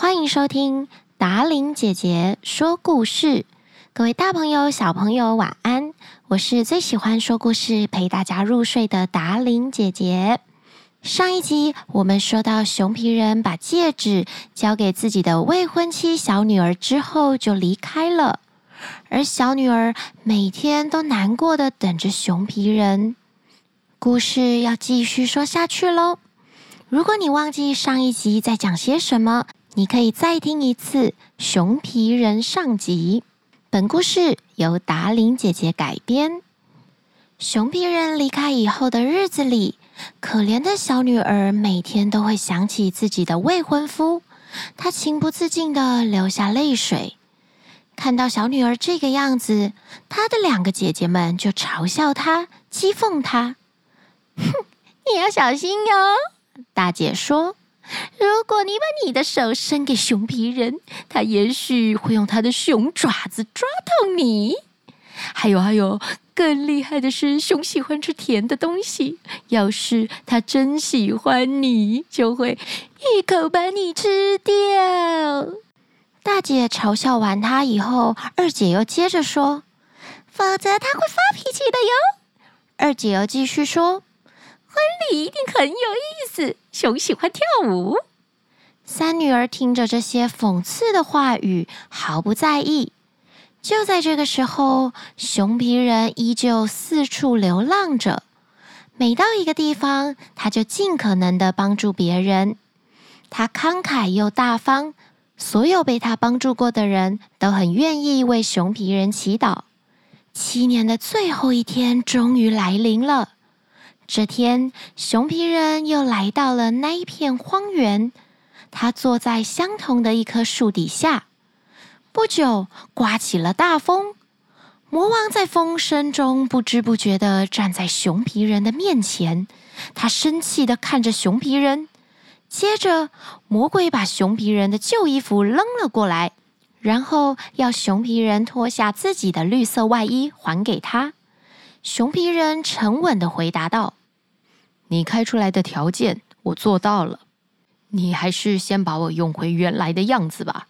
欢迎收听达琳姐姐说故事。各位大朋友、小朋友，晚安！我是最喜欢说故事、陪大家入睡的达琳姐姐。上一集我们说到，熊皮人把戒指交给自己的未婚妻小女儿之后就离开了，而小女儿每天都难过的等着熊皮人。故事要继续说下去喽。如果你忘记上一集在讲些什么，你可以再听一次《熊皮人》上集。本故事由达琳姐姐改编。熊皮人离开以后的日子里，可怜的小女儿每天都会想起自己的未婚夫，她情不自禁地流下泪水。看到小女儿这个样子，她的两个姐姐们就嘲笑她、讥讽她：“哼，你要小心哟！”大姐说：“如果你把你的手伸给熊皮人，他也许会用他的熊爪子抓痛你。还有还有，更厉害的是，熊喜欢吃甜的东西。要是他真喜欢你，就会一口把你吃掉。”大姐嘲笑完他以后，二姐又接着说：“否则他会发脾气的哟。”二姐又继续说。婚礼一定很有意思，熊喜欢跳舞。三女儿听着这些讽刺的话语，毫不在意。就在这个时候，熊皮人依旧四处流浪着。每到一个地方，他就尽可能的帮助别人。他慷慨又大方，所有被他帮助过的人都很愿意为熊皮人祈祷。七年的最后一天终于来临了。这天，熊皮人又来到了那一片荒原。他坐在相同的一棵树底下。不久，刮起了大风。魔王在风声中不知不觉地站在熊皮人的面前。他生气地看着熊皮人。接着，魔鬼把熊皮人的旧衣服扔了过来，然后要熊皮人脱下自己的绿色外衣还给他。熊皮人沉稳地回答道。你开出来的条件我做到了，你还是先把我用回原来的样子吧。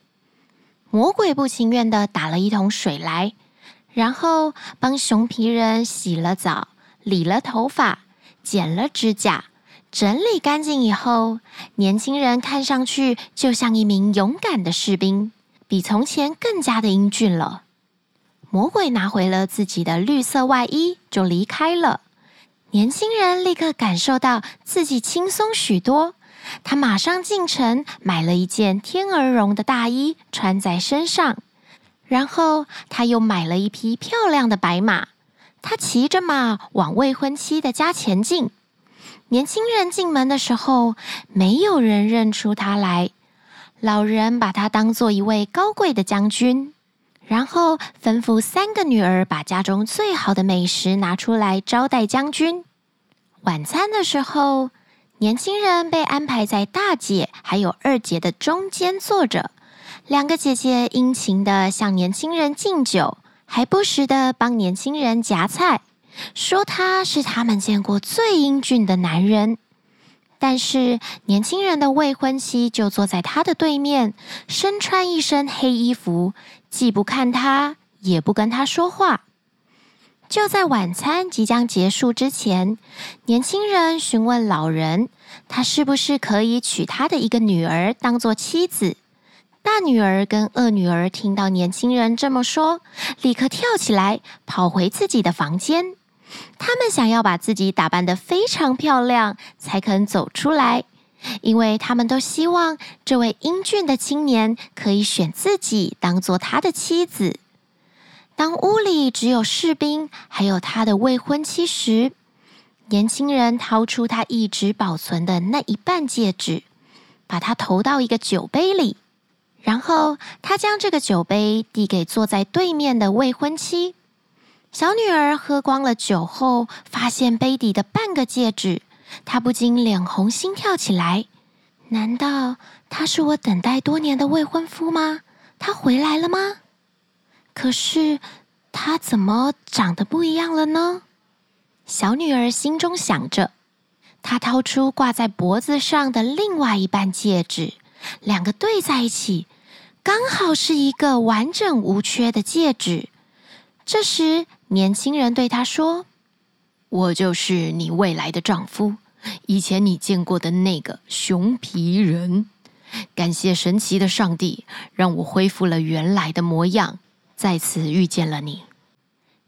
魔鬼不情愿地打了一桶水来，然后帮熊皮人洗了澡、理了头发、剪了指甲，整理干净以后，年轻人看上去就像一名勇敢的士兵，比从前更加的英俊了。魔鬼拿回了自己的绿色外衣，就离开了。年轻人立刻感受到自己轻松许多，他马上进城买了一件天鹅绒的大衣穿在身上，然后他又买了一匹漂亮的白马，他骑着马往未婚妻的家前进。年轻人进门的时候，没有人认出他来，老人把他当做一位高贵的将军。然后吩咐三个女儿把家中最好的美食拿出来招待将军。晚餐的时候，年轻人被安排在大姐还有二姐的中间坐着。两个姐姐殷勤的向年轻人敬酒，还不时的帮年轻人夹菜，说他是他们见过最英俊的男人。但是年轻人的未婚妻就坐在他的对面，身穿一身黑衣服，既不看他，也不跟他说话。就在晚餐即将结束之前，年轻人询问老人，他是不是可以娶他的一个女儿当做妻子。大女儿跟二女儿听到年轻人这么说，立刻跳起来，跑回自己的房间。他们想要把自己打扮得非常漂亮，才肯走出来，因为他们都希望这位英俊的青年可以选自己当做他的妻子。当屋里只有士兵还有他的未婚妻时，年轻人掏出他一直保存的那一半戒指，把它投到一个酒杯里，然后他将这个酒杯递给坐在对面的未婚妻。小女儿喝光了酒后，发现杯底的半个戒指，她不禁脸红心跳起来。难道他是我等待多年的未婚夫吗？他回来了吗？可是他怎么长得不一样了呢？小女儿心中想着。她掏出挂在脖子上的另外一半戒指，两个对在一起，刚好是一个完整无缺的戒指。这时，年轻人对他说：“我就是你未来的丈夫，以前你见过的那个熊皮人。感谢神奇的上帝，让我恢复了原来的模样，再次遇见了你。”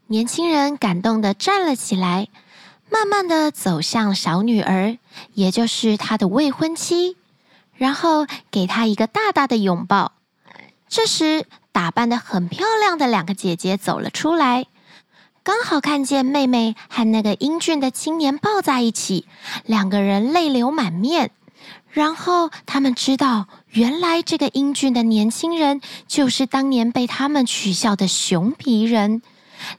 年轻人感动的站了起来，慢慢的走向小女儿，也就是他的未婚妻，然后给她一个大大的拥抱。这时，打扮的很漂亮的两个姐姐走了出来，刚好看见妹妹和那个英俊的青年抱在一起，两个人泪流满面。然后他们知道，原来这个英俊的年轻人就是当年被他们取笑的熊皮人。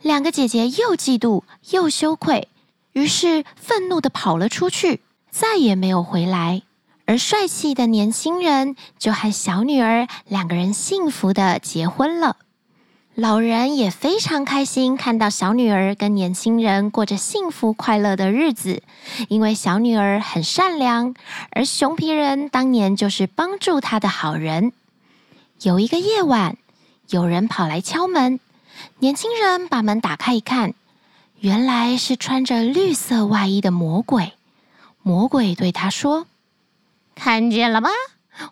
两个姐姐又嫉妒又羞愧，于是愤怒地跑了出去，再也没有回来。而帅气的年轻人就和小女儿两个人幸福的结婚了。老人也非常开心，看到小女儿跟年轻人过着幸福快乐的日子，因为小女儿很善良，而熊皮人当年就是帮助她的好人。有一个夜晚，有人跑来敲门，年轻人把门打开一看，原来是穿着绿色外衣的魔鬼。魔鬼对他说。看见了吗？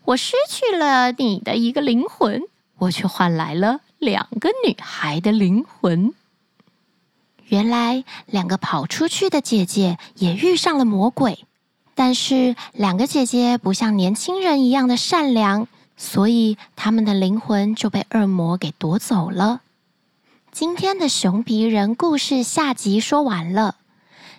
我失去了你的一个灵魂，我却换来了两个女孩的灵魂。原来，两个跑出去的姐姐也遇上了魔鬼，但是两个姐姐不像年轻人一样的善良，所以她们的灵魂就被恶魔给夺走了。今天的熊皮人故事下集说完了，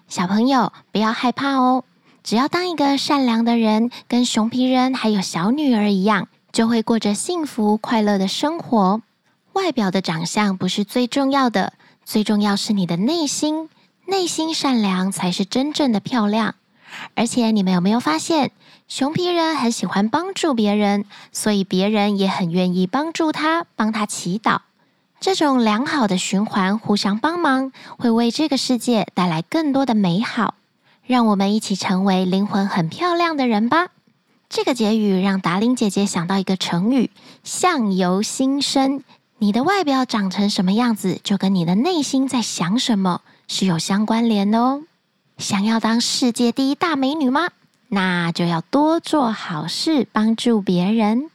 小朋友不要害怕哦。只要当一个善良的人，跟熊皮人还有小女儿一样，就会过着幸福快乐的生活。外表的长相不是最重要的，最重要是你的内心，内心善良才是真正的漂亮。而且你们有没有发现，熊皮人很喜欢帮助别人，所以别人也很愿意帮助他，帮他祈祷。这种良好的循环，互相帮忙，会为这个世界带来更多的美好。让我们一起成为灵魂很漂亮的人吧。这个结语让达伶姐姐想到一个成语“相由心生”。你的外表长成什么样子，就跟你的内心在想什么是有相关联的哦。想要当世界第一大美女吗？那就要多做好事，帮助别人。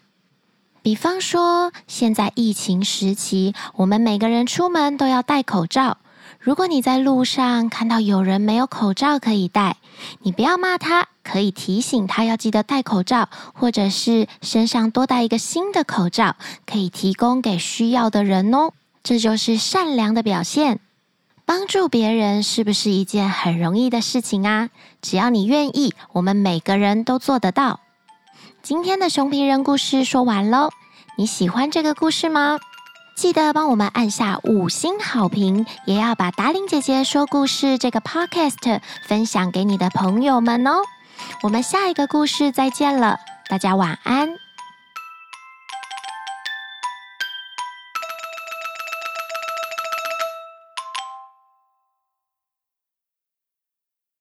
比方说，现在疫情时期，我们每个人出门都要戴口罩。如果你在路上看到有人没有口罩可以戴，你不要骂他，可以提醒他要记得戴口罩，或者是身上多带一个新的口罩，可以提供给需要的人哦。这就是善良的表现。帮助别人是不是一件很容易的事情啊？只要你愿意，我们每个人都做得到。今天的熊皮人故事说完喽，你喜欢这个故事吗？记得帮我们按下五星好评，也要把达令姐姐说故事这个 podcast 分享给你的朋友们哦。我们下一个故事再见了，大家晚安。